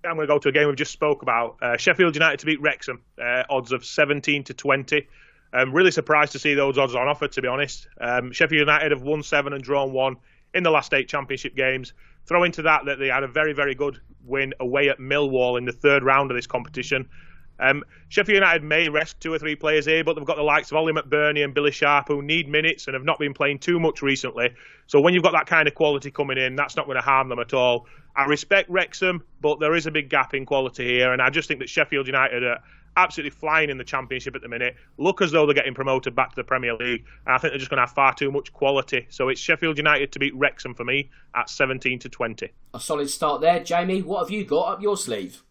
S2: I'm going to go to a game we've just spoke about. Uh, Sheffield United to beat Wrexham, uh, odds of 17 to 20. I'm really surprised to see those odds on offer, to be honest. Um, Sheffield United have won seven and drawn one in the last eight championship games. Throw into that that they had a very, very good win away at Millwall in the third round of this competition. Um, Sheffield United may rest two or three players here, but they've got the likes of Oli McBurnie and Billy Sharp who need minutes and have not been playing too much recently. So when you've got that kind of quality coming in, that's not going to harm them at all. I respect Wrexham, but there is a big gap in quality here, and I just think that Sheffield United are absolutely flying in the Championship at the minute. Look as though they're getting promoted back to the Premier League, and I think they're just going to have far too much quality. So it's Sheffield United to beat Wrexham for me at 17 to 20.
S1: A solid start there, Jamie. What have you got up your sleeve?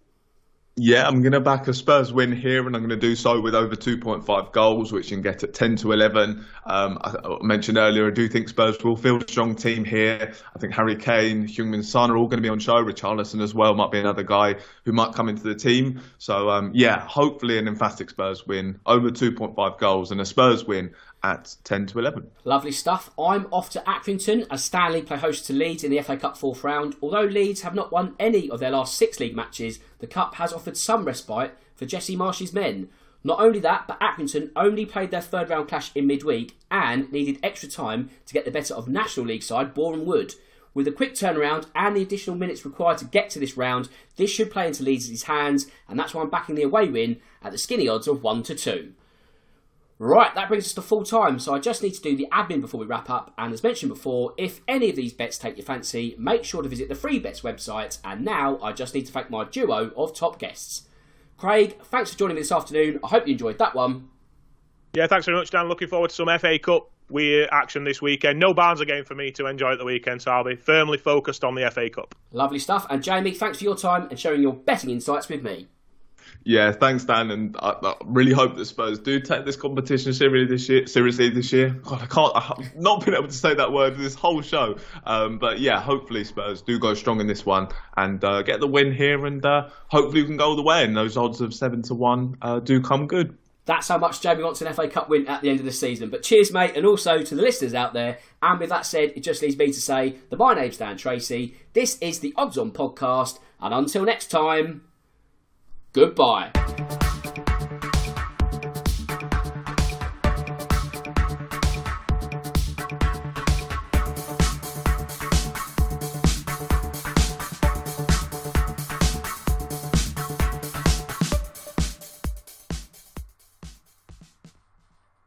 S3: Yeah, I'm going to back a Spurs win here, and I'm going to do so with over 2.5 goals, which you can get at 10 to 11. Um, I, mentioned earlier, I do think Spurs will field a strong team here. I think Harry Kane, Heung-min Son are all going to be on show. Richarlison as well might be another guy who might come into the team. So, um, yeah, hopefully an emphatic Spurs win, over 2.5 goals, and a Spurs win at 10 to 11.
S1: Lovely stuff. I'm off to Accrington as Stanley play host to Leeds in the FA Cup fourth round. Although Leeds have not won any of their last six league matches, the Cup has offered some respite for Jesse Marsch's men. Not only that, but Accrington only played their third round clash in midweek and needed extra time to get the better of National League side Boreham Wood. With a quick turnaround and the additional minutes required to get to this round, this should play into Leeds' hands, and that's why I'm backing the away win at the skinny odds of 1 to 2. Right, that brings us to full time, so I just need to do the admin before we wrap up. And as mentioned before, if any of these bets take your fancy, make sure to visit the Free Bets website. And now I just need to thank my duo of top guests. Craig, thanks for joining me this afternoon. I hope you enjoyed that one.
S2: Yeah, thanks very much, Dan. Looking forward to some FA Cup we action this weekend. No Barnes game for me to enjoy at the weekend, so I'll be firmly focused on the FA Cup.
S1: Lovely stuff. And Jamie, thanks for your time and sharing your betting insights with me.
S3: Yeah, thanks, Dan, and I, I, really hope that Spurs do take this competition seriously this year. Seriously this year. God, I can't. I've not been able to say that word this whole show. Um, but yeah, hopefully Spurs do go strong in this one and uh, get the win here, and uh, hopefully we can go all the way. And those odds of seven to one uh, do come good.
S1: That's how much Jamie wants an FA Cup win at the end of the season. But cheers, mate, and also to the listeners out there. And with that said, it just leaves me to say that my name's Dan Tracy. This is the Odds On podcast, and until next time, goodbye.